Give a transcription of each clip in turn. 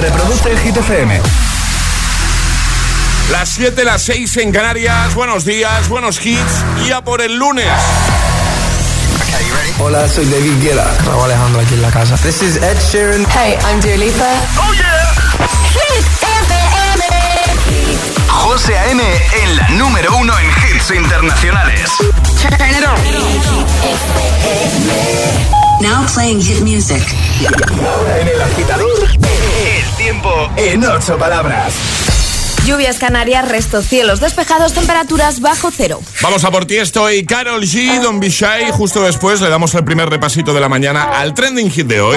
Reproduce el Hit FM. Las 7, las 6 en Canarias. Buenos días, buenos hits. Y a por el lunes. Hola, soy David Guetta. Raúl Alejandro aquí en la casa. This is Ed Sheeran. Hey, I'm Dua Lipa. ¡Oh, yeah! Hit FM. José A.M. en la número uno en hits internacionales. Turn it on. Now playing hit music. En el agitador, el tiempo en ocho palabras. Lluvias Canarias, restos cielos despejados, temperaturas bajo cero. Vamos a por ti, estoy Carol G, Don Bishai. Justo después le damos el primer repasito de la mañana al trending hit de hoy.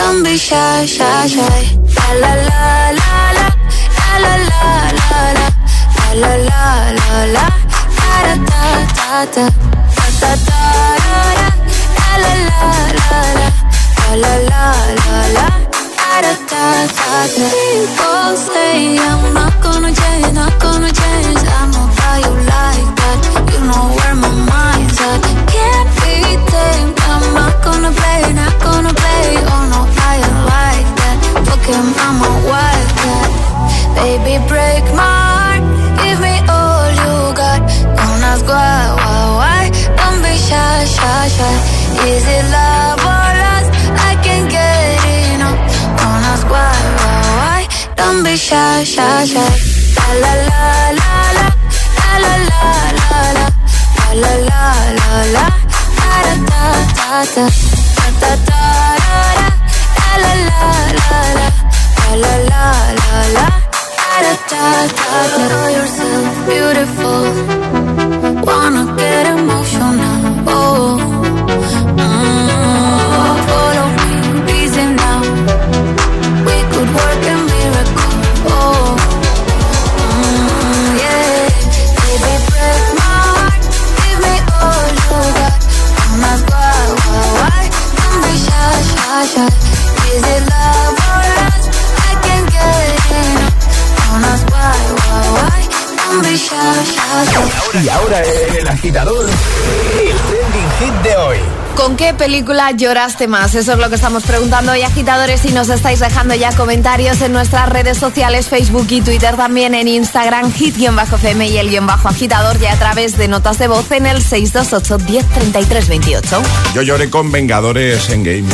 Don't be shy, shy, shy. La la la la, la la la la, la la la la, la, da da da da, da da da da, la la la la, la la la la, da da da da. People say I'm not gonna change, not gonna change. I'm not how you like that. You know where my mind's at. Can't be. I'm not gonna play, not gonna play. Oh no, I ain't like that. Fuck him, I'm a wildcat. Baby, break my heart. Give me all you got. Don't ask why, why, why. Don't be shy, shy, shy. Is it love or lust? I can't get enough. Don't ask why, why, why. Don't be shy, shy, shy. La la la la la la la la la la la la la la la la la la la Y ahora en el agitador, el trending hit de hoy. ¿Con qué película lloraste más? Eso es lo que estamos preguntando hoy, agitadores, y nos estáis dejando ya comentarios en nuestras redes sociales, Facebook y Twitter, también en Instagram, hit-fm y el guion bajo agitador, ya a través de notas de voz en el 628 1033 28. Yo lloré con Vengadores en Game.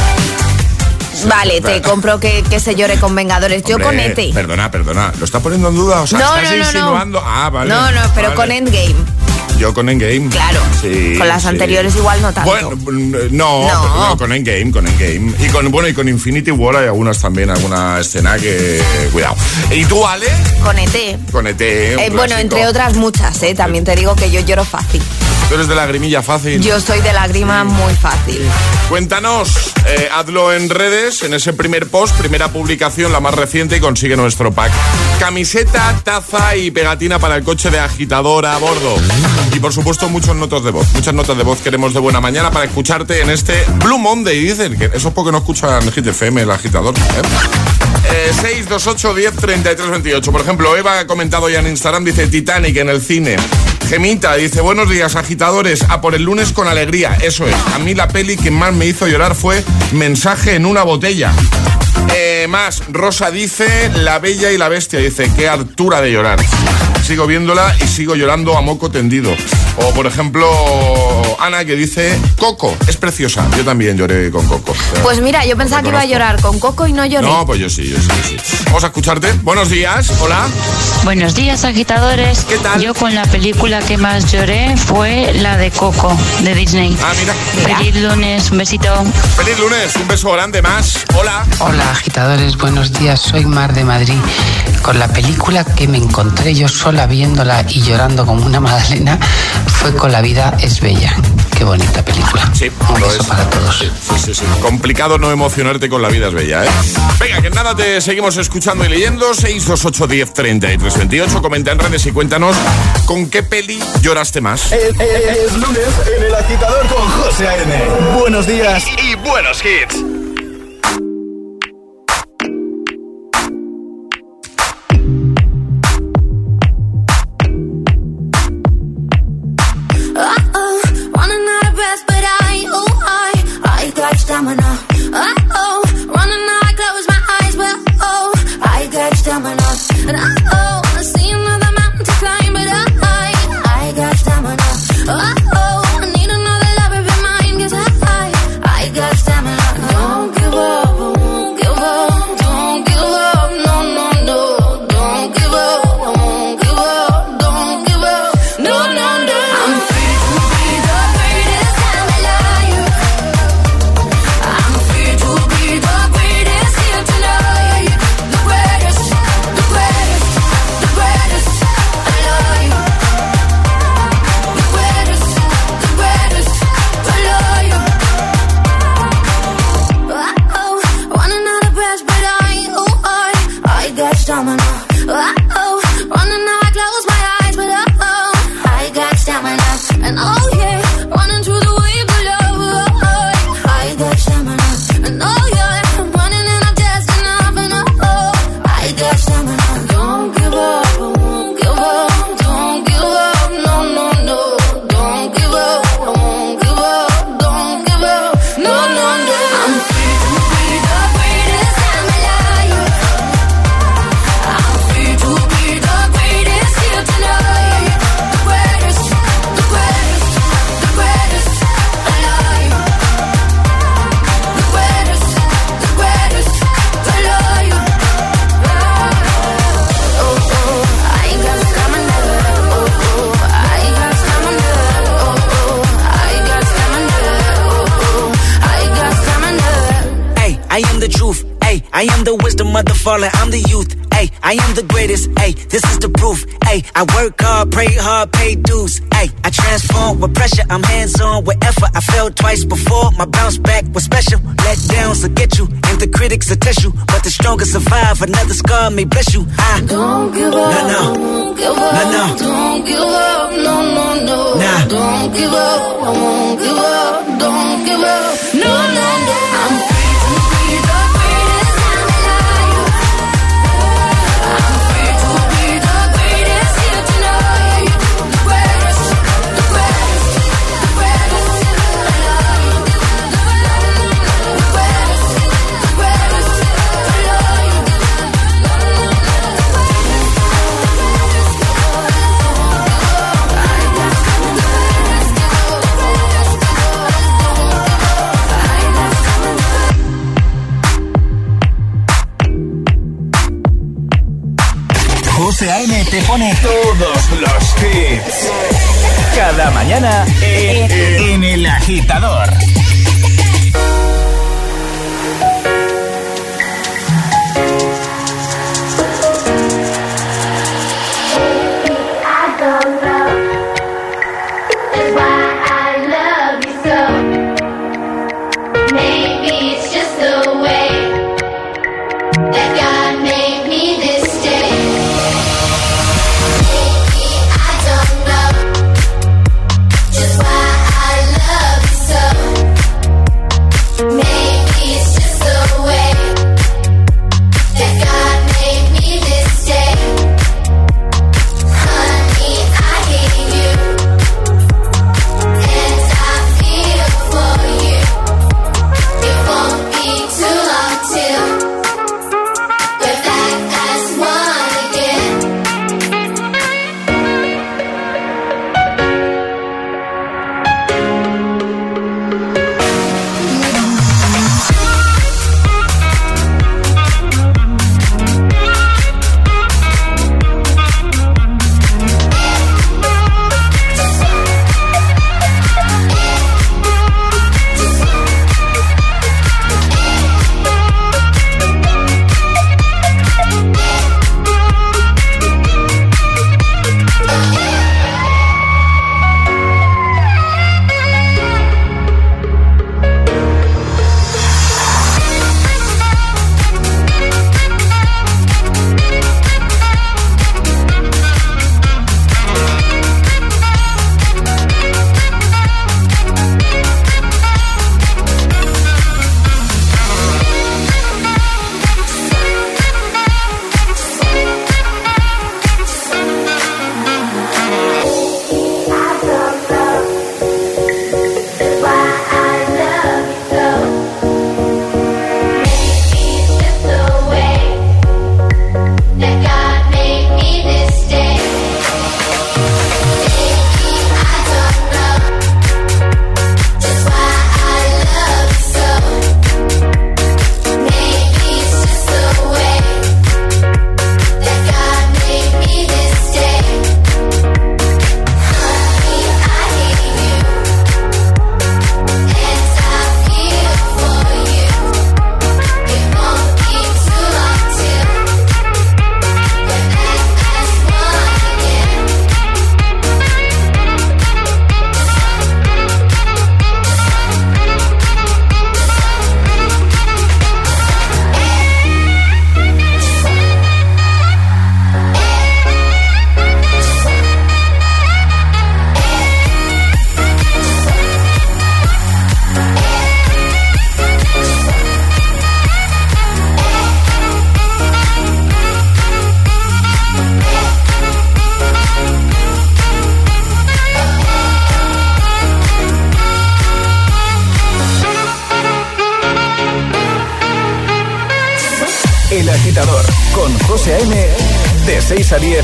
Vale, te compro que, que se llore con Vengadores. Yo con ET. Perdona, perdona. ¿Lo está poniendo en duda? O sea, No, ¿estás no, no, no. insinuando? Ah, vale. No, no, pero vale. con Endgame. Yo con Endgame. Claro. Sí, con las sí. anteriores igual no tanto. Bueno, mm, no, No. no, con Endgame, con Endgame. Y con, bueno, y con Infinity War hay algunas también, alguna escena que... Cuidado. ¿Y tú, Ale? Con ET. Con ET, Eh, bueno, entre otras muchas, ¿eh? También te digo que yo lloro fácil. Tú eres de lagrimilla fácil. Yo soy de lágrima muy fácil. Cuéntanos, eh, hazlo en redes, en ese primer post, primera publicación, la más reciente, y consigue nuestro pack. Camiseta, taza y pegatina para el coche de agitador a bordo. Y por supuesto, muchos notas de voz. Muchas notas de voz queremos de buena mañana para escucharte en este Blue Monday. Dicen que eso es porque no escuchan Hit FM, el agitador. ¿eh? Eh, 628 10 33 28. Por ejemplo, Eva ha comentado ya en Instagram, dice Titanic en el cine. Gemita dice, buenos días agitadores, a por el lunes con alegría. Eso es, a mí la peli que más me hizo llorar fue Mensaje en una botella. Eh, más, Rosa dice, La Bella y la Bestia, dice, qué altura de llorar. Sigo viéndola y sigo llorando a moco tendido. O por ejemplo, Ana que dice, Coco, es preciosa. Yo también lloré con Coco. Pues mira, yo pensaba que iba a llorar con Coco y no lloré. No, pues yo sí, yo sí, yo sí. Vamos a escucharte. Buenos días, hola. Buenos días, agitadores. ¿Qué tal? Yo con la película que más lloré fue la de Coco, de Disney. Ah, mira. Feliz lunes, un besito. Feliz lunes, un beso grande más. Hola. Hola agitadores, buenos días, soy Mar de Madrid. Con la película que me encontré yo sola viéndola y llorando como una magdalena fue con La vida es bella. Qué bonita película. Sí, Un beso es. para todos. Sí, sí, sí, Complicado no emocionarte con La vida es bella, ¿eh? Venga, que nada, te seguimos escuchando y leyendo. 628 10 33 Comenta en redes y cuéntanos con qué peli lloraste más. Eh, eh, es, lunes en El Agitador con José A.N. Buenos días y buenos hits. with pressure. I'm hands on with effort. I fell twice before. My bounce back was special. Let downs will get you, and the critics will test you. But the strongest survive. Another scar may bless you. I don't give up. No, no. Don't give up. No, no. Don't give up. No, no, no. Nah. Don't give up. I won't give up. Don't give up. No, no, no. I'm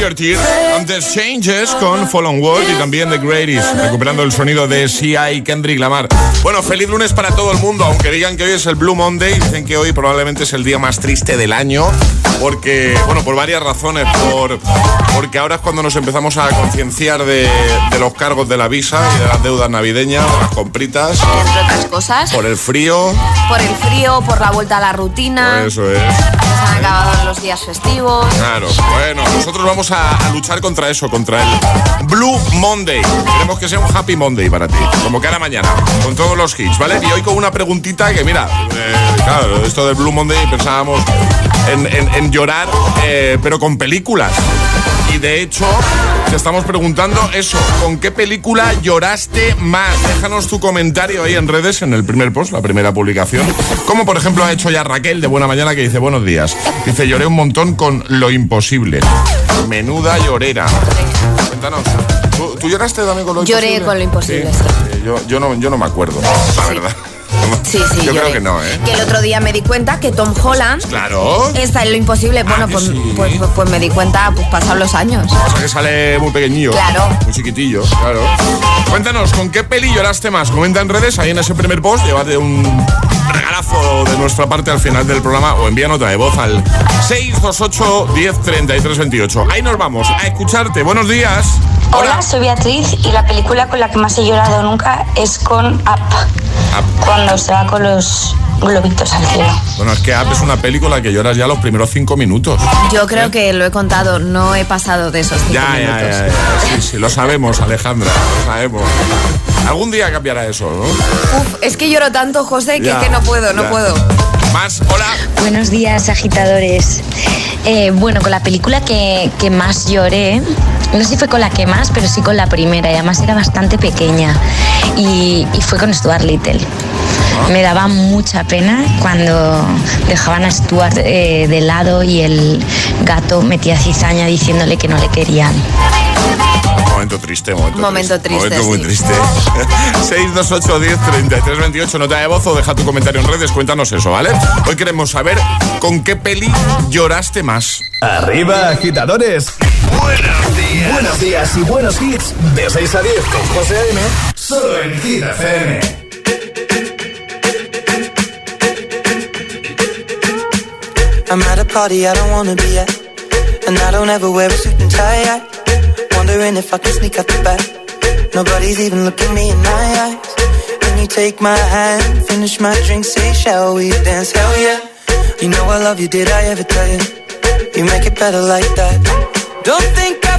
Your Tears, antes Changes con Fall on World y también The Greatest, recuperando el sonido de Sia y Kendrick Lamar. Bueno, feliz lunes para todo el mundo, aunque digan que hoy es el Blue Monday, dicen que hoy probablemente es el día más triste del año, porque, bueno, por varias razones, porque ahora es cuando nos empezamos a concienciar de, de los cargos de la visa y de las deudas navideñas, de las compritas, Entre otras cosas, por el frío, por el frío, por la vuelta a la rutina. eso es. Se han acabado los días festivos. Claro, bueno, nosotros vamos a, a luchar contra eso, contra el Blue Monday. Queremos que sea un Happy Monday para ti, como cada mañana, con todos los hits, ¿vale? Y hoy con una preguntita que, mira, eh, claro, esto del Blue Monday pensábamos en, en- en llorar, eh, pero con películas. De hecho, te estamos preguntando eso, ¿con qué película lloraste más? Déjanos tu comentario ahí en redes, en el primer post, la primera publicación. Como por ejemplo ha hecho ya Raquel de Buena Mañana que dice buenos días. Dice, lloré un montón con Lo Imposible. Menuda llorera. Cuéntanos. ¿Tú, tú lloraste también con Lo Lloré Imposible? con Lo Imposible, Eh, Yo, yo, no, yo no me acuerdo, la verdad. Sí, sí, Yo creo que no, ¿eh? Que el otro día me di cuenta que Tom Holland Claro. está en lo imposible. Bueno, que pues, sí. pues, pues- pues me di cuenta, pues pasaron los años. O sea que sale muy pequeñillo. Claro. Muy chiquitillo, claro. Cuéntanos, ¿con qué peli lloraste más? Comenta en redes, ahí en ese primer post, llévate un regalazo de nuestra parte al final del programa o envía nota de voz al 628 10 33 28. Ahí nos vamos a escucharte. Buenos días. Hola, soy Beatriz y la película con la que más he llorado nunca es con Up, cuando se va con los globitos al cielo. Bueno, es que Up es una película que lloras ya los primeros cinco minutos. Yo creo que lo he contado, no he pasado de esos cinco Ya, ya, minutos. ya, ya. Sí, sí, lo sabemos, Alejandra, lo sabemos. Algún día cambiará eso, ¿no? Uf, es que lloro tanto, José, que Ya, es que no puedo, no ya. puedo. Más, hola. Buenos días, agitadores. Eh, bueno, con la película que, que más lloré, no sé si fue con la que más, pero sí con la primera, y además era bastante pequeña, y, y fue con Stuart Little. Me daba mucha pena cuando dejaban a Stuart eh, de lado y el gato metía cizaña diciéndole que no le querían. Momento triste, momento, Momento triste, Momento muy sí. triste. 628 10 33 28, nota de voz o deja tu comentario en redes, cuéntanos eso, ¿vale? Hoy queremos saber con qué peli lloraste más. Arriba, agitadores. Buenos días. Buenos días y buenos hits. De 6 a 10 con José A.M. Solo en Hit FM. I'm at a party I don't wanna be at. And I don't ever wear a suit and tie. I wondering if I can sneak out the back. Nobody's even looking me in my eyes. Can you take my hand, finish my drink, say, shall we dance? Hell yeah. You know I love you, did I ever tell you? You make it better like that. Don't think I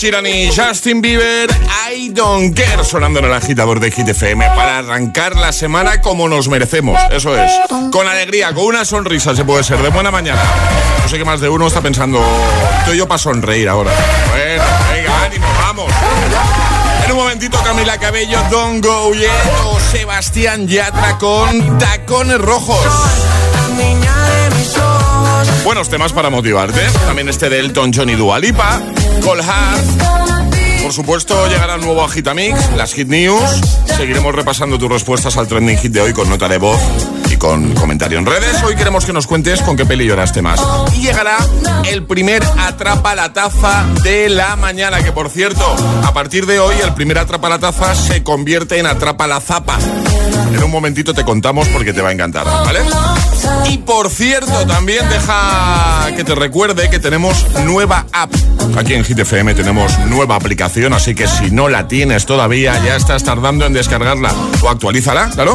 Sheeran y Justin Bieber, I don't care, sonando en el agitador de Hit FM para arrancar la semana como nos merecemos. Eso es, con alegría, con una sonrisa, se puede ser, de buena mañana. No sé qué más de uno está pensando, estoy yo para sonreír ahora. Bueno, venga, ánimo, vamos. En un momentito, Camila Cabello, Don't Go Yet o Sebastián Yatra con Tacones Rojos. Buenos temas para motivarte. También este de Elton John y Dua Por supuesto, llegará un nuevo Agitamix, las Hit News. Seguiremos repasando tus respuestas al trending hit de hoy con nota de voz con comentario en redes. Hoy queremos que nos cuentes con qué peli lloraste más. Y llegará el primer Atrapa la Taza de la mañana, que por cierto, a partir de hoy el primer Atrapa la Taza se convierte en Atrapa la Zapa. En un momentito te contamos porque te va a encantar, ¿vale? Y por cierto, también deja que te recuerde que tenemos nueva app. Aquí en GTFM tenemos nueva aplicación, así que si no la tienes todavía, ya estás tardando en descargarla o actualízala, claro.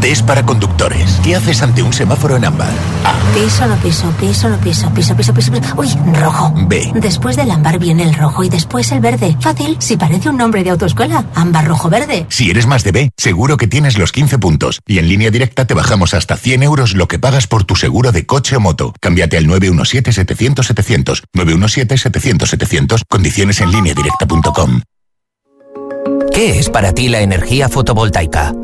D es para conductores. ¿Qué haces ante un semáforo en ámbar? A. Piso, no piso, piso, no piso, piso, piso, piso, piso. Uy, rojo. B. Después del ámbar viene el rojo y después el verde. Fácil, si parece un nombre de autoescuela. Ámbar rojo verde. Si eres más de B, seguro que tienes los 15 puntos. Y en línea directa te bajamos hasta 100 euros lo que pagas por tu seguro de coche o moto. Cámbiate al 917-700-700. 917-700-700. Condiciones en línea directa.com. ¿Qué es para ti la energía fotovoltaica?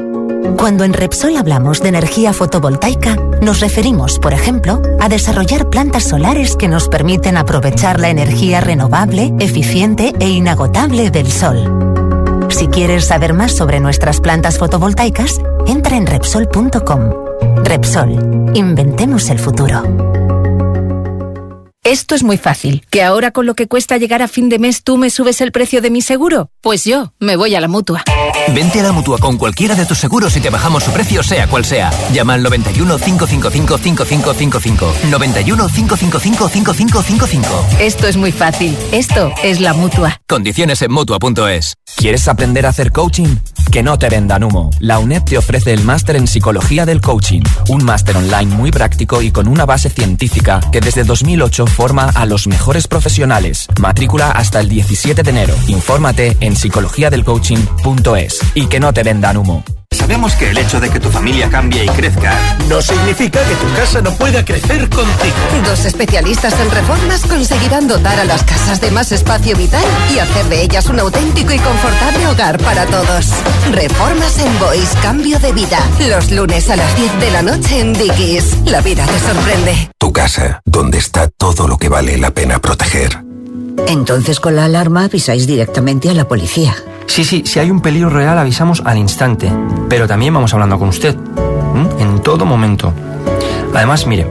Cuando en Repsol hablamos de energía fotovoltaica, nos referimos, por ejemplo, a desarrollar plantas solares que nos permiten aprovechar la energía renovable, eficiente e inagotable del sol. Si quieres saber más sobre nuestras plantas fotovoltaicas, entra en Repsol.com. Repsol, inventemos el futuro. Esto es muy fácil. ¿Que ahora con lo que cuesta llegar a fin de mes tú me subes el precio de mi seguro? Pues yo me voy a la mutua. Vente a la mutua con cualquiera de tus seguros y te bajamos su precio, sea cual sea. Llama al 91 555 5555. 91 555 5555. Esto es muy fácil. Esto es la mutua. Condiciones en mutua.es. ¿Quieres aprender a hacer coaching? Que no te vendan humo. La UNED te ofrece el máster en psicología del coaching. Un máster online muy práctico y con una base científica que desde 2008 forma a los mejores profesionales. Matrícula hasta el 17 de enero. Infórmate en psicologiadelcoaching.es. Y que no te vendan humo. Sabemos que el hecho de que tu familia cambie y crezca no significa que tu casa no pueda crecer contigo. Dos especialistas en reformas conseguirán dotar a las casas de más espacio vital y hacer de ellas un auténtico y confortable hogar para todos. Reformas en Boys, cambio de vida. Los lunes a las 10 de la noche en Dickies. La vida te sorprende. Tu casa, donde está todo lo que vale la pena proteger. Entonces con la alarma avisáis directamente a la policía. Sí, sí, si hay un peligro real avisamos al instante, pero también vamos hablando con usted, ¿m? en todo momento. Además, mire,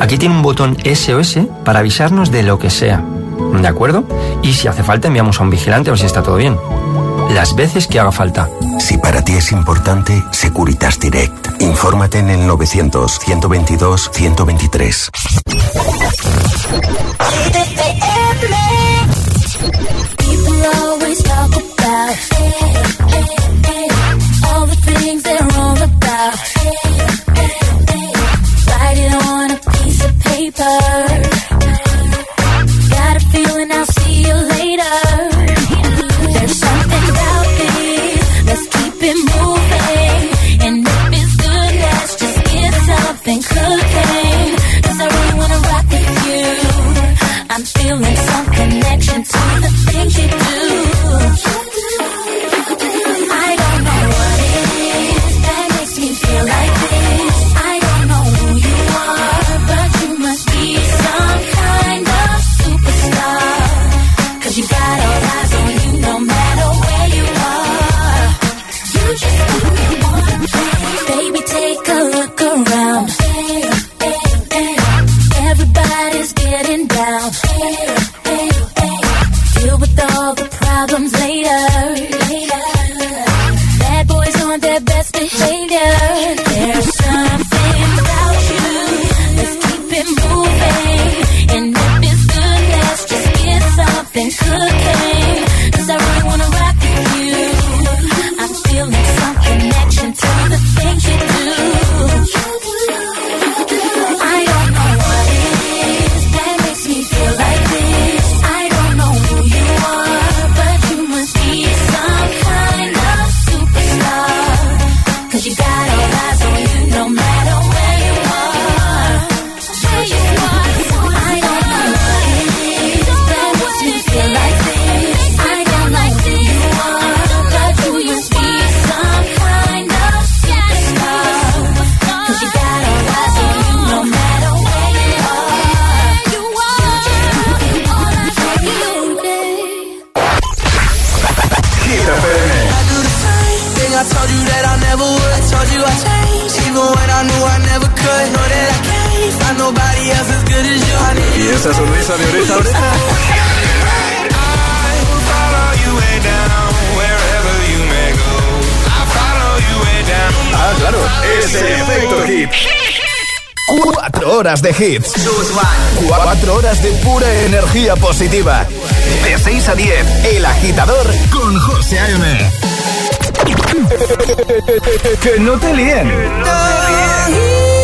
aquí tiene un botón SOS para avisarnos de lo que sea, ¿de acuerdo? Y si hace falta enviamos a un vigilante a ver si está todo bien. Las veces que haga falta. Si para ti es importante, Securitas Direct. Infórmate en el 900-122-123. Bye. horas de hits. 4 horas de pura energía positiva. De 6 a 10, El Agitador con José A.M. que no te líen. No te líen.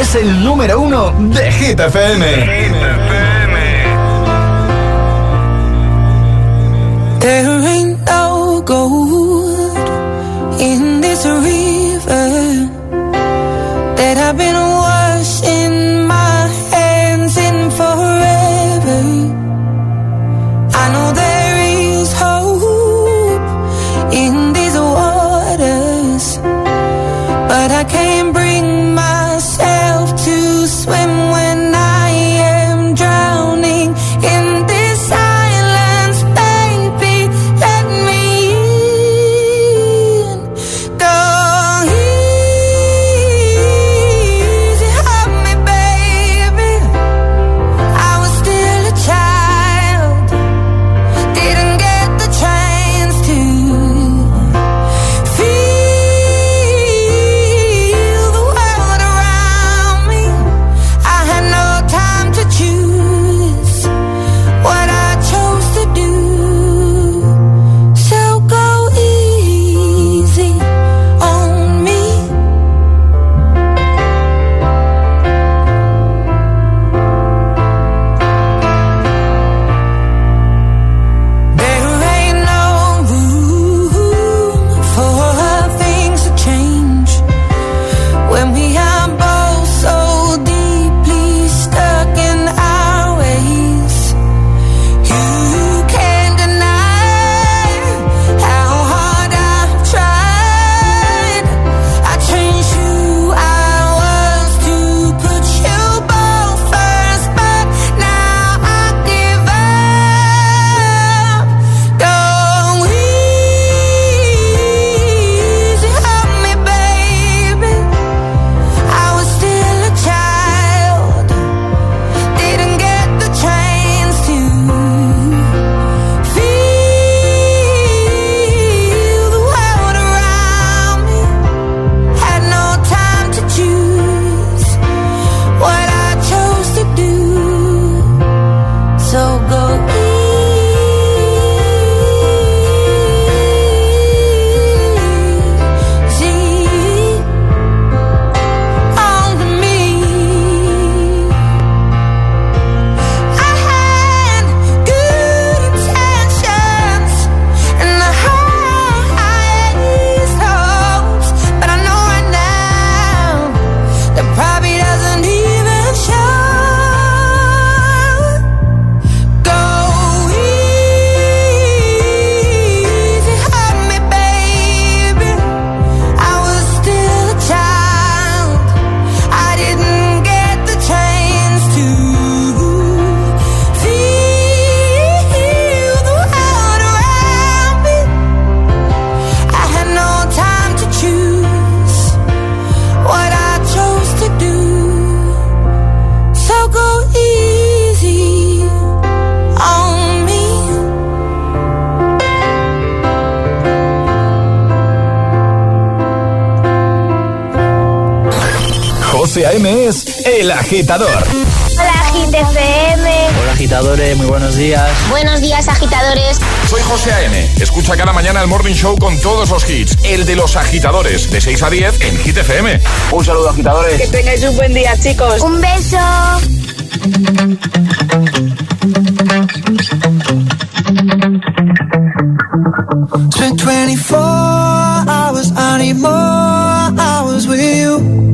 es el número uno de Hit FM. agitador. Hola, GTFM. Hola, agitadores. Muy buenos días. Buenos días, agitadores. Soy José A.N. Escucha cada mañana el Morning Show con todos los hits. El de los agitadores, de 6 a 10 en GTFM. Un saludo, agitadores. Que tengáis un buen día, chicos. Un beso. Spent 24 hours, I more hours with you.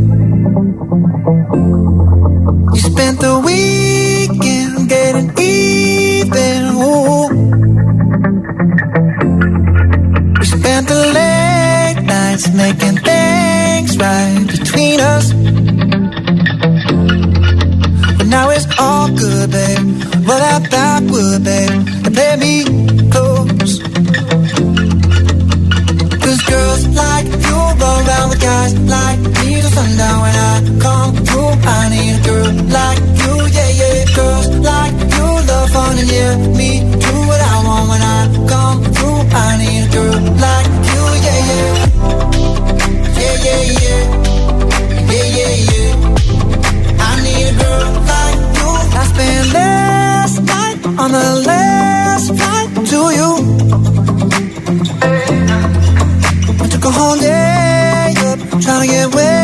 spent the weekend getting even. Ooh. We spent the late nights making things right between us. But now it's all good, babe. Roll out that wood, babe, and Pay me close. Cause girls like you run around with guys like me till sundown when I come I need a girl like you, yeah, yeah. Girls like you love and yeah, me do what I want when I come through. I need a girl like you, yeah, yeah. Yeah, yeah, yeah. I need a girl like you. I spent last night on the last flight to you. I took a whole day up, trying to get way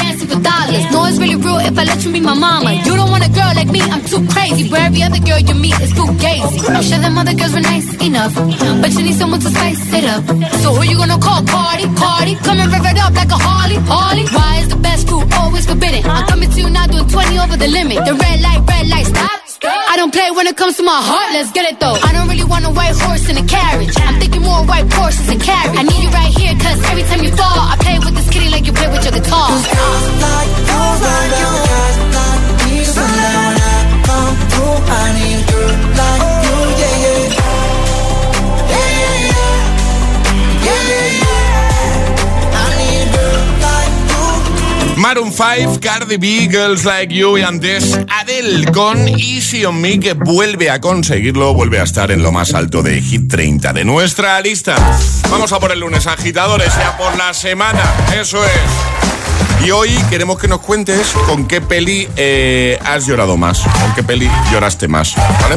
dancing for dollars. No, it's really real if I let you be my mama. You don't want a girl like me, I'm too crazy. Where every other girl you meet is too gazy. I'm sure them other girls were nice enough, but you need someone to spice it up. So who you gonna call? Cardi, Cardi. Come and rev it up like a Harley, Harley. Why is the best food always forbidden? I'm coming to you now doing 20 over the limit. The red light, red light, stop. I don't play when it comes to my heart, let's get it though. I don't really want a white horse in a carriage. I'm thinking more white horses and carriage. I need you right here, cause every time you fall, I play with this kitty like you play with your guitar. Cause I Like you, like you, like Maroon 5, Cardi B, Girls Like You y antes Adele con Easy on Me que vuelve a conseguirlo, vuelve a estar en lo más alto de Hit 30 de nuestra lista. Vamos a por el lunes, agitadores, ya por la semana, eso es. Y hoy queremos que nos cuentes con qué peli eh, has llorado más, con qué peli lloraste más, ¿vale?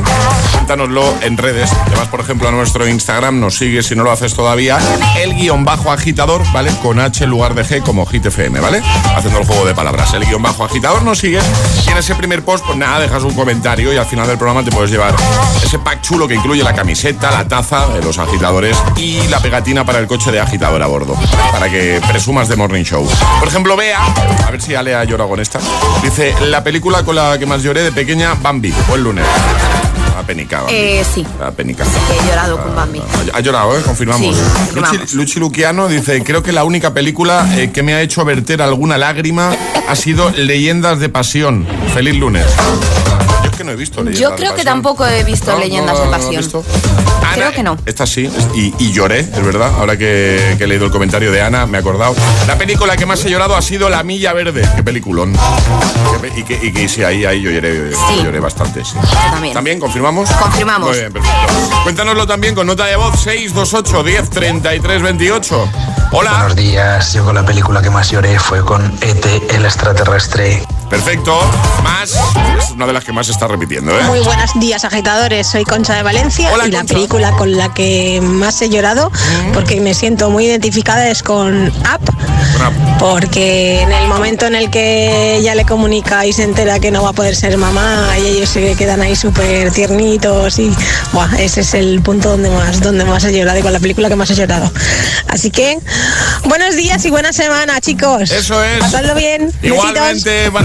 Cuéntanoslo en redes. Te vas, por ejemplo, a nuestro Instagram, nos sigues si no lo haces todavía, el guion bajo agitador, ¿vale? Con H en lugar de G como Hit FM, ¿vale? Haciendo el juego de palabras. El guion bajo agitador nos sigues y en ese primer post, pues nada, dejas un comentario y al final del programa te puedes llevar ese pack chulo que incluye la camiseta, la taza los agitadores y la pegatina para el coche de agitador a bordo, para que presumas de Morning Show. Por ejemplo, Bea, a ver si Ale ha con esta, dice, la película con la que más lloré de pequeña, Bambi, fue el lunes. Eh, sí. Penica. He llorado con Bambi. Ha llorado, ¿eh? Confirmamos. Sí, confirmamos. Luchi, Luchi Luquiano dice, creo que la única película eh, que me ha hecho verter alguna lágrima ha sido Leyendas de Pasión. Feliz lunes. Yo es que no he visto Leyendas Yo de creo que tampoco he visto No, Leyendas no, de no, Pasión. Creo que no. Esta sí, y, y lloré, es verdad. Ahora que, que he leído el comentario de Ana, me he acordado. La película que más he llorado ha sido La Milla Verde. Qué peliculón. Y que, y que sí, ahí, ahí yo lloré, yo lloré bastante, sí. también. ¿También confirmamos? Confirmamos. Muy bien, perfecto. Cuéntanoslo también con nota de voz 628 10 33 28. Hola. Buenos días. Yo con la película que más lloré fue con ET, el extraterrestre. Perfecto. Más. Es una de las que más se está repitiendo, ¿eh? Muy buenos días, agitadores. Soy Concha de Valencia y la película con la que más he llorado, porque me siento muy identificada, es con Up, porque en el momento en el que ella le comunica y se entera que no va a poder ser mamá y ellos se quedan ahí súper tiernitos y buah, ese es el punto donde más, donde más he llorado y con la película que más he llorado. Así que buenos días y buena semana, chicos. Eso es. Pasadlo bien. Besitos.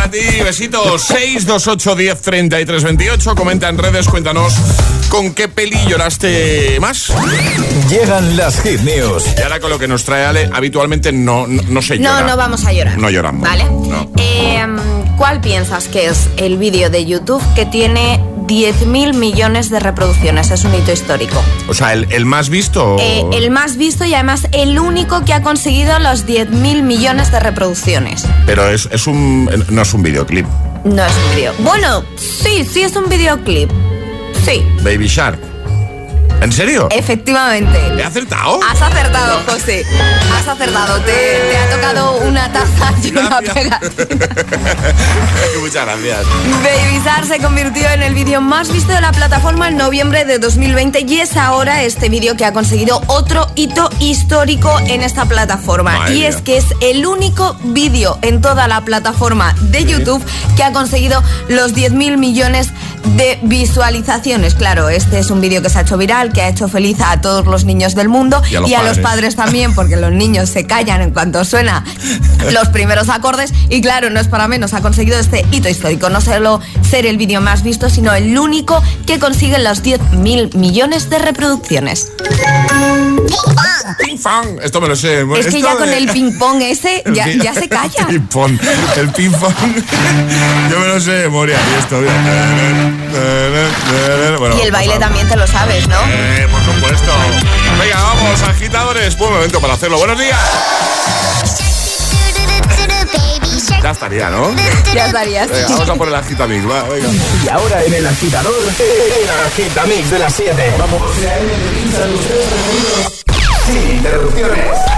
Para ti, besitos. 628 10 33 28. Comenta en redes, cuéntanos con qué peli lloraste más. Llegan las hit news. Y ahora con lo que nos trae Ale, habitualmente no, no, no se No, llora. no vamos a llorar. No lloramos. ¿Vale? No. Eh, ¿Cuál piensas que es el vídeo de YouTube que tiene 10.000 millones de reproducciones. Es un hito histórico. O sea, el, más visto. Eh, el más visto y además el único que ha conseguido los 10.000 millones de reproducciones. Pero es, es un. No es un videoclip. No es un video. Bueno, sí, sí es un videoclip. Sí. Baby Shark. ¿En serio? Efectivamente. ¿He acertado? Has acertado, José. Has acertado. Te, ha tocado una taza y una pegatina. Muchas gracias. Baby Shark se convirtió en el vídeo más visto de la plataforma en noviembre de 2020 y es ahora este vídeo que ha conseguido otro hito histórico en esta plataforma. y es que es el único vídeo en toda la plataforma de YouTube que ha conseguido los 10.000 millones de visualizaciones. Claro, este es un vídeo que se ha hecho viral, que ha hecho feliz a todos los niños del mundo y a los, y a los padres también, porque los niños se callan en cuanto suena los primeros acordes. Y claro, no es para menos, ha conseguido este hito histórico, no solo ser el vídeo más visto, sino el único que consigue los 10.000 millones de reproducciones. Ping pong. Esto me lo sé. Es que ya con el ping pong ese ya, ya se calla. El ping pong. El ping pong. Yo me lo sé de memoria. Y esto, y el baile también te lo sabes, ¿no? Eh, por supuesto. Venga, vamos, agitadores. Buen momento para hacerlo. Buenos días. Ya estaría, ¿no? Ya estaría. Venga, vamos a por el agitamix, va, venga. Y ahora en el agitador, el agitamix de las 7. Vamos. Sin interrupciones.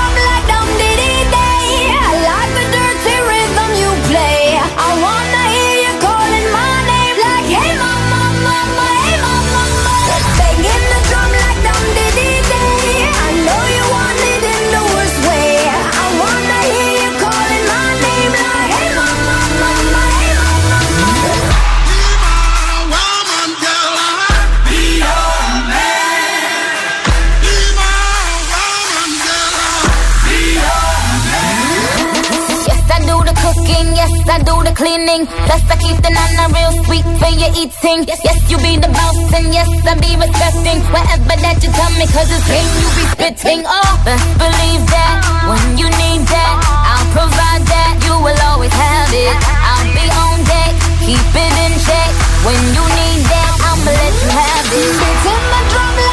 cleaning. Plus, I keep the nana real sweet for your eating. Yes, yes, you be the boss, and yes, I be respecting whatever that you tell me, cause it's game you be spitting. Oh, believe that when you need that, I'll provide that. You will always have it. I'll be on deck, keep it in check. When you need that, I'ma let you have it. Spitting my drum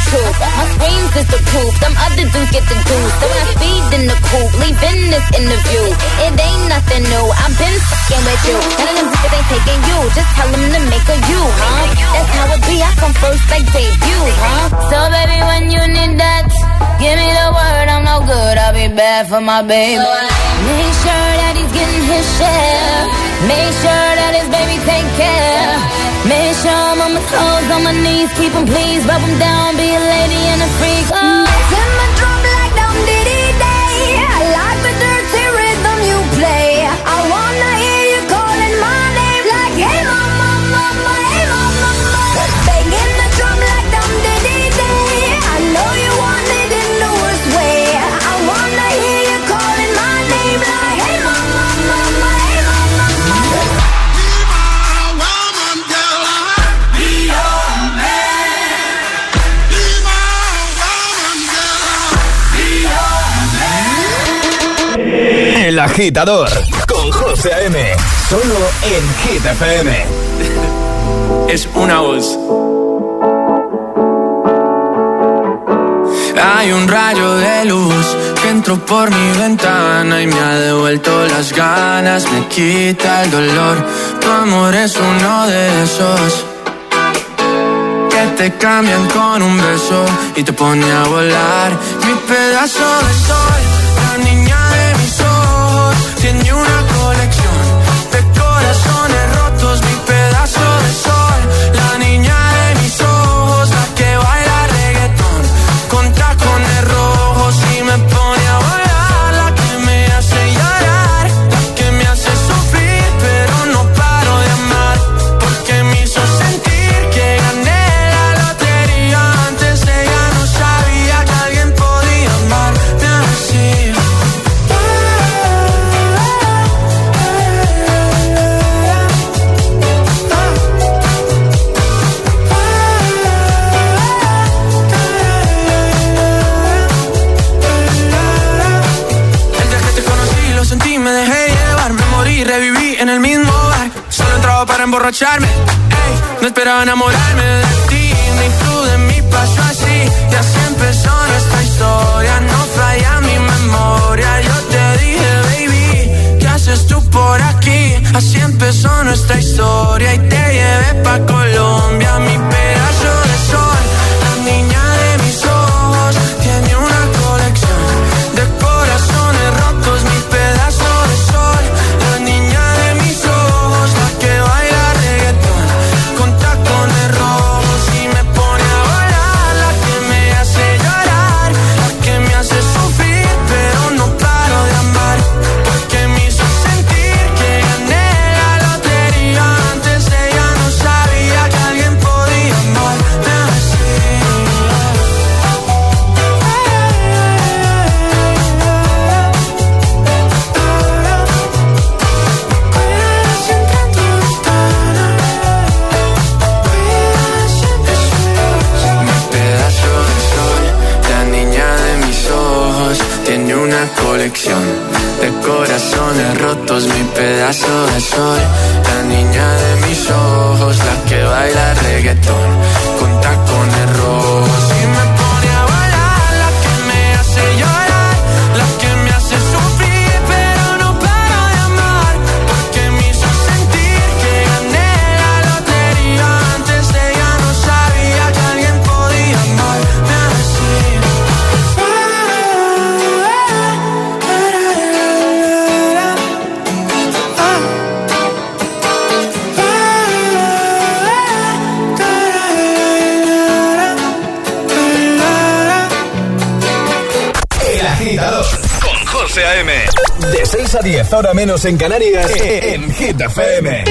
the truth. My screams is the proof, them other dudes get the juice. So I speed in the coupe, leaving this interview. It ain't nothing new, I've been fucking with you. None of them niggas ain't taking you, just tell them to make a you, huh? That's how it be, I come first like debut, huh? So baby, when you need that, give me the word, I'm no good, I'll be bad for my baby. Make sure that he's getting his share. Make sure that his baby take care. Make sure I'm on my toes, on my knees, keep him please, rub him down, be a lady and a freak. Oh. agitador con José M. Solo en Hit Es una voz. Hay un rayo de luz que entró por mi ventana y me ha devuelto las ganas, me quita el dolor. Tu amor es uno de esos que te cambian con un beso y te pone a volar. Mi pedazo de sol, la niña tiene una emborracharme. No esperaba enamorarme de ti, ni tú de mi paso así. Ya se empezó nuestra historia, no falla mi memoria. Yo te dije, baby, ¿qué haces tú por aquí? Así empezó nuestra historia y te llevé pa' Colombia, mi pedazo hora menos en Canarias eh, eh. en Hit FM.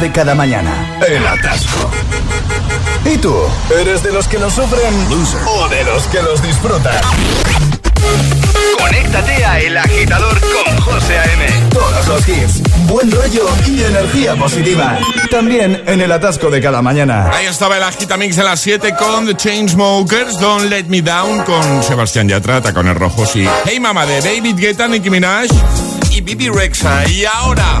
De cada mañana. El atasco. ¿Y tú? ¿Eres de los que lo sufren o de los que los disfrutan? Conéctate a El Agitador con José A.M. Todos los hits, buen rollo y energía positiva. También en el atasco de cada mañana. Ahí estaba el Agitamix de las 7 con The Chainsmokers, Don't Let Me Down con Sebastián Yatra, con el rojo y Hey Mama de David Guetta, Nicki Minaj y Bibi Rexa. Y ahora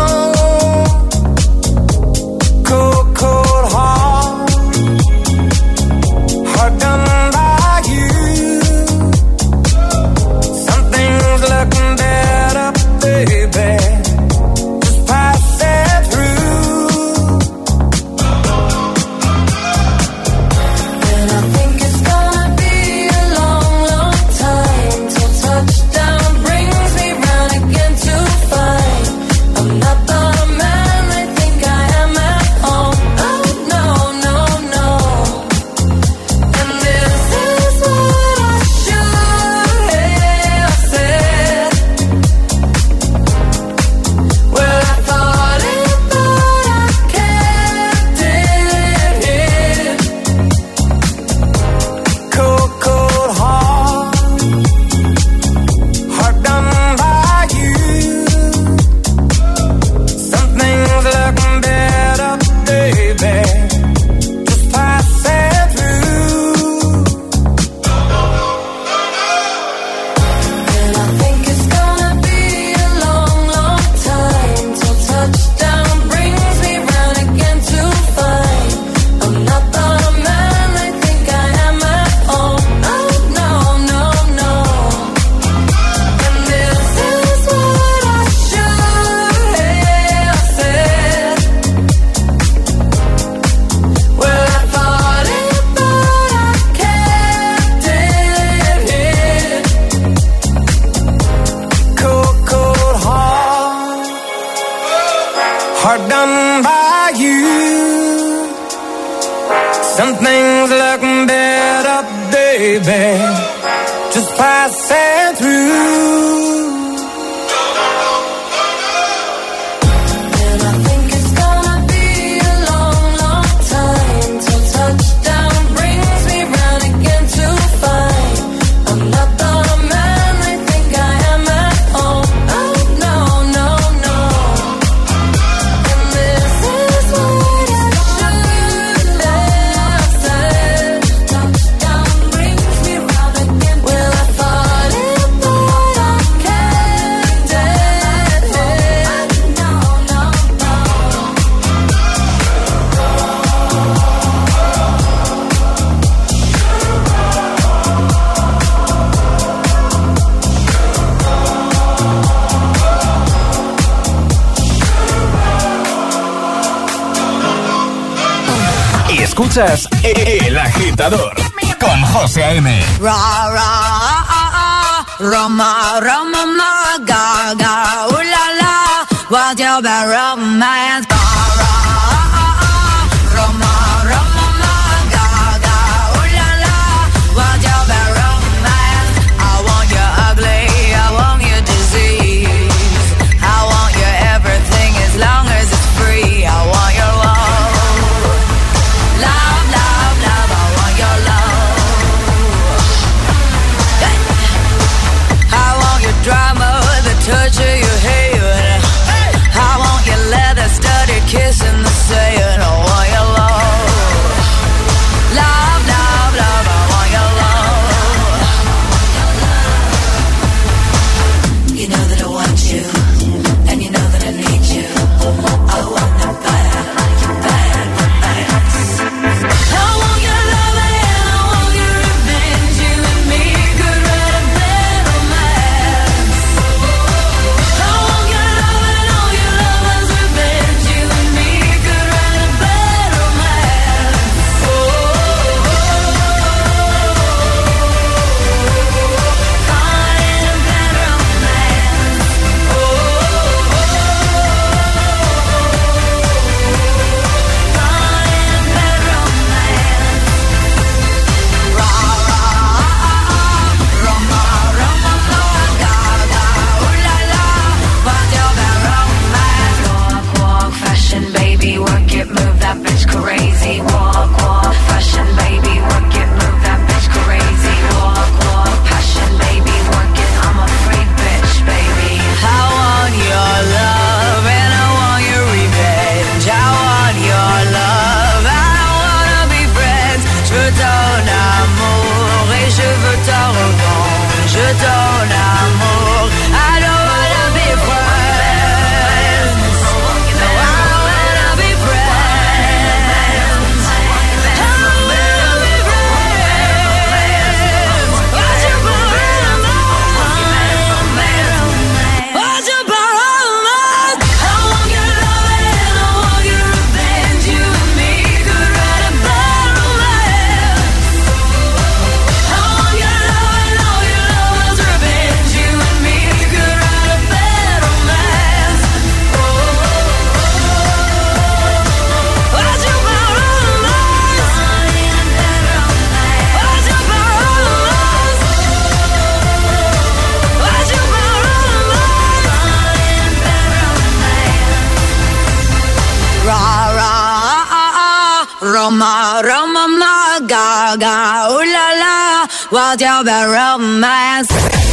Escuchas El Agitador con José A.M. Ra, la?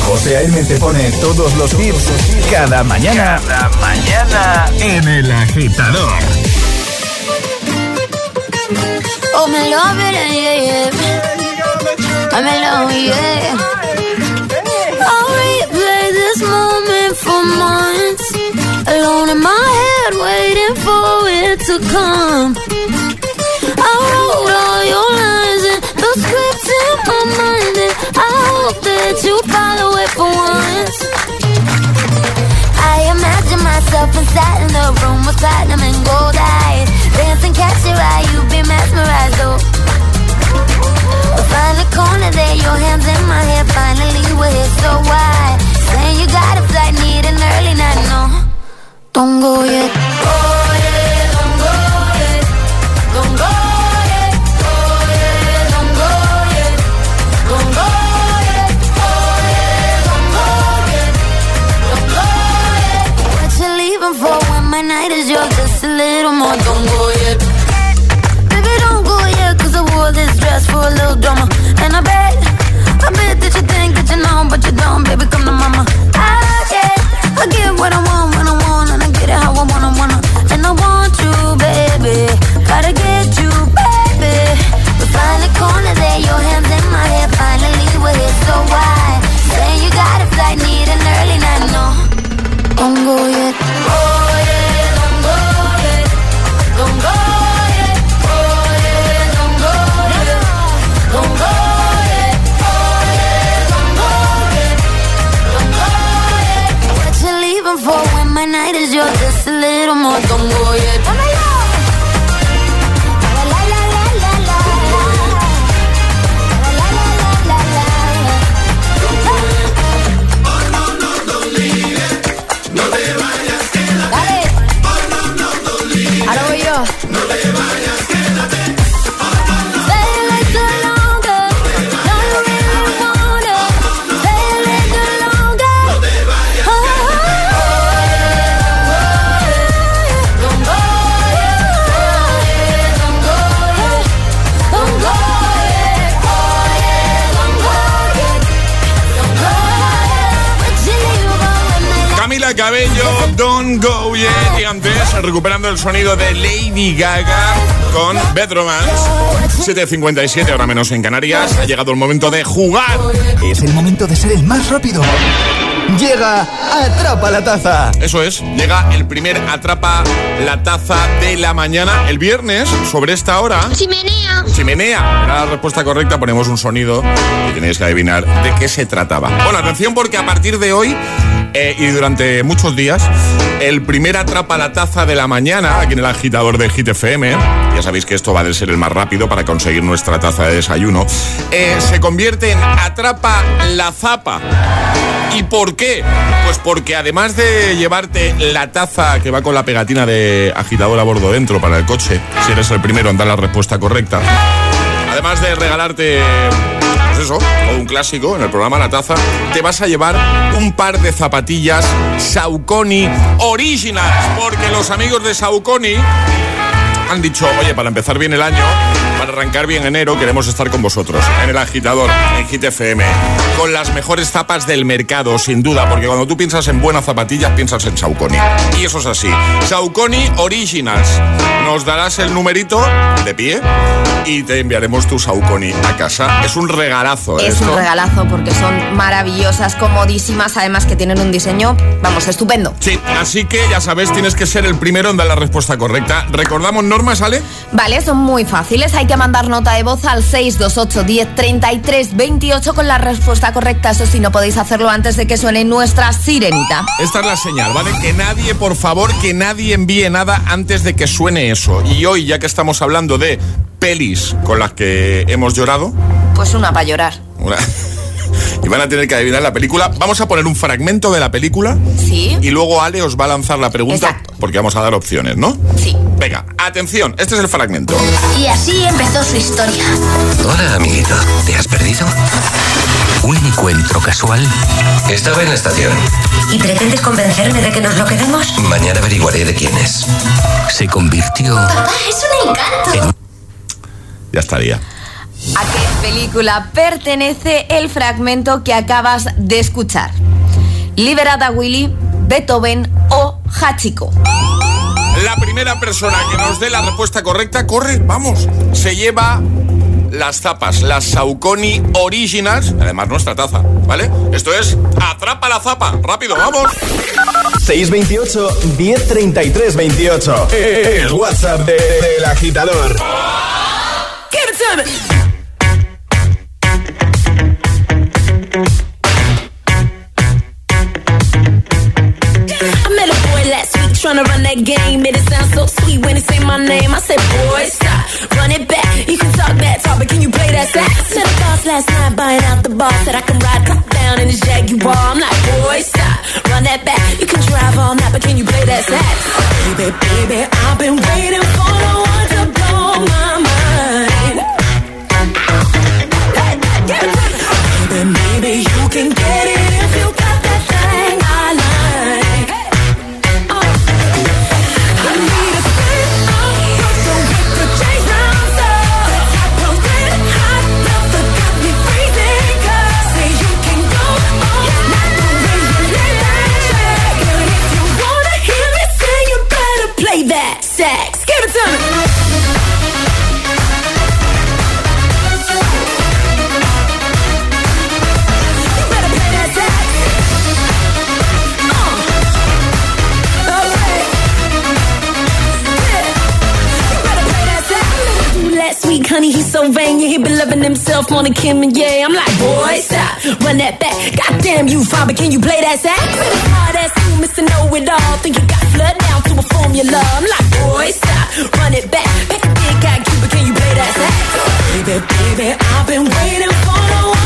José A.M. te pone todos los hits cada mañana. Cada mañana en El Agitador. Oh, me love it, yeah, yeah. I'm in love, yeah. I'll replay this moment for months. Alone in my head, waiting for it to come. I wrote all your lines and the scripts that you follow it for once. I imagine myself inside in the room with platinum and gold eyes, dancing, catch your eye, you've been mesmerized, though. Find a corner there, your hands in my hair. Finally, we're here, so why? Saying you got a flight, need an early night, no. Don't go yet. Oh, Go Yet. Y antes, recuperando el sonido de Lady Gaga con Bad Romance. 7.57, ahora menos en Canarias. Ha llegado el momento de jugar. Es el momento de ser el más rápido. Llega Atrapa la Taza. Eso es, llega el primer Atrapa la Taza de la mañana, el viernes, sobre esta hora. Chimenea. Chimenea. Era la respuesta correcta, ponemos un sonido y tenéis que adivinar de qué se trataba. Bueno, atención porque a partir de hoy eh, y durante muchos días, el primer Atrapa la Taza de la mañana, aquí en el agitador de Hit FM, ya sabéis que esto va a ser el más rápido para conseguir nuestra taza de desayuno, eh, se convierte en Atrapa la Zapa. ¿Y por qué? Pues porque además de llevarte la taza que va con la pegatina de agitador a bordo dentro para el coche, si eres el primero en dar la respuesta correcta, además de regalarte pues eso, o un clásico en el programa La Taza, te vas a llevar un par de zapatillas Saucony Originals, porque los amigos de Saucony han dicho, oye, para empezar bien el año, para arrancar bien enero, queremos estar con vosotros, en el agitador, en Hit FM, con las mejores zapas del mercado, sin duda, porque cuando tú piensas en buenas zapatillas, piensas en Saucony. Y eso es así. Saucony Originals. Nos darás el numerito de pie y te enviaremos tu Saucony a casa. Es un regalazo, ¿eh? Es esto? un regalazo porque son maravillosas, comodísimas, además que tienen un diseño, vamos, estupendo. Sí, así que ya sabes, tienes que ser el primero en dar la respuesta correcta. Recordamos normas, ¿sale? Vale, son muy fáciles. Hay que mandar nota de voz al 628 10 33 28 con la respuesta correcta. Eso sí, no podéis hacerlo antes de que suene nuestra sirenita. Esta es la señal, ¿vale? Que nadie, por favor, que nadie envíe nada antes de que suene eso. Y hoy, ya que estamos hablando de pelis con las que hemos llorado, Pues una para llorar. una- y van a tener que adivinar la película, vamos a poner un fragmento de la película Sí. y luego Ale os va a lanzar la pregunta porque vamos a dar opciones, ¿no? Sí. Venga, atención, este es el fragmento. Y así empezó su historia. Hola, amiguito. ¿Te has perdido? ¿Un encuentro casual? Estaba en la estación. ¿Y pretendes convencerme de que nos lo quedemos? Mañana averiguaré de quién es. Se convirtió Papá, es un encanto. Ya estaría. ¿A qué película pertenece el fragmento que acabas de escuchar? Liberada Willy, Beethoven o Hachiko. La primera persona que nos dé la respuesta correcta, corre, vamos, se lleva las zapas, las Saucony Originals, además nuestra taza, ¿vale? Esto es Atrapa la zapa, rápido, vamos. 628 1033 28. El WhatsApp de- del agitador. I met a boy last week tryna run that game. It sound so sweet when he say my name. I said, boy, stop, run it back. You can talk that talk, but can you play that sax? To the boss last night, buying out the bar. Said I can ride top down in his Jaguar. I'm like, boy, stop, run that back. You can drive all night, but can you play that sax? Baby, baby, I've been waiting for the one to blow my Maybe you can get Honey, he's so vain. Yeah, he been loving himself on than Kim and yeah. I'm like, boy, stop, run that back. Goddamn you, but can you play that sax? Hard ass you, Mr. Know It All. Think you got flood down to a formula. I'm like, boy, stop, run it back. Pick a big guy, Cuba, can you play that sax? Baby, baby, I've been waiting for the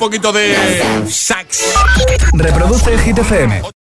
poquito de sax. Reproduce Hit FM.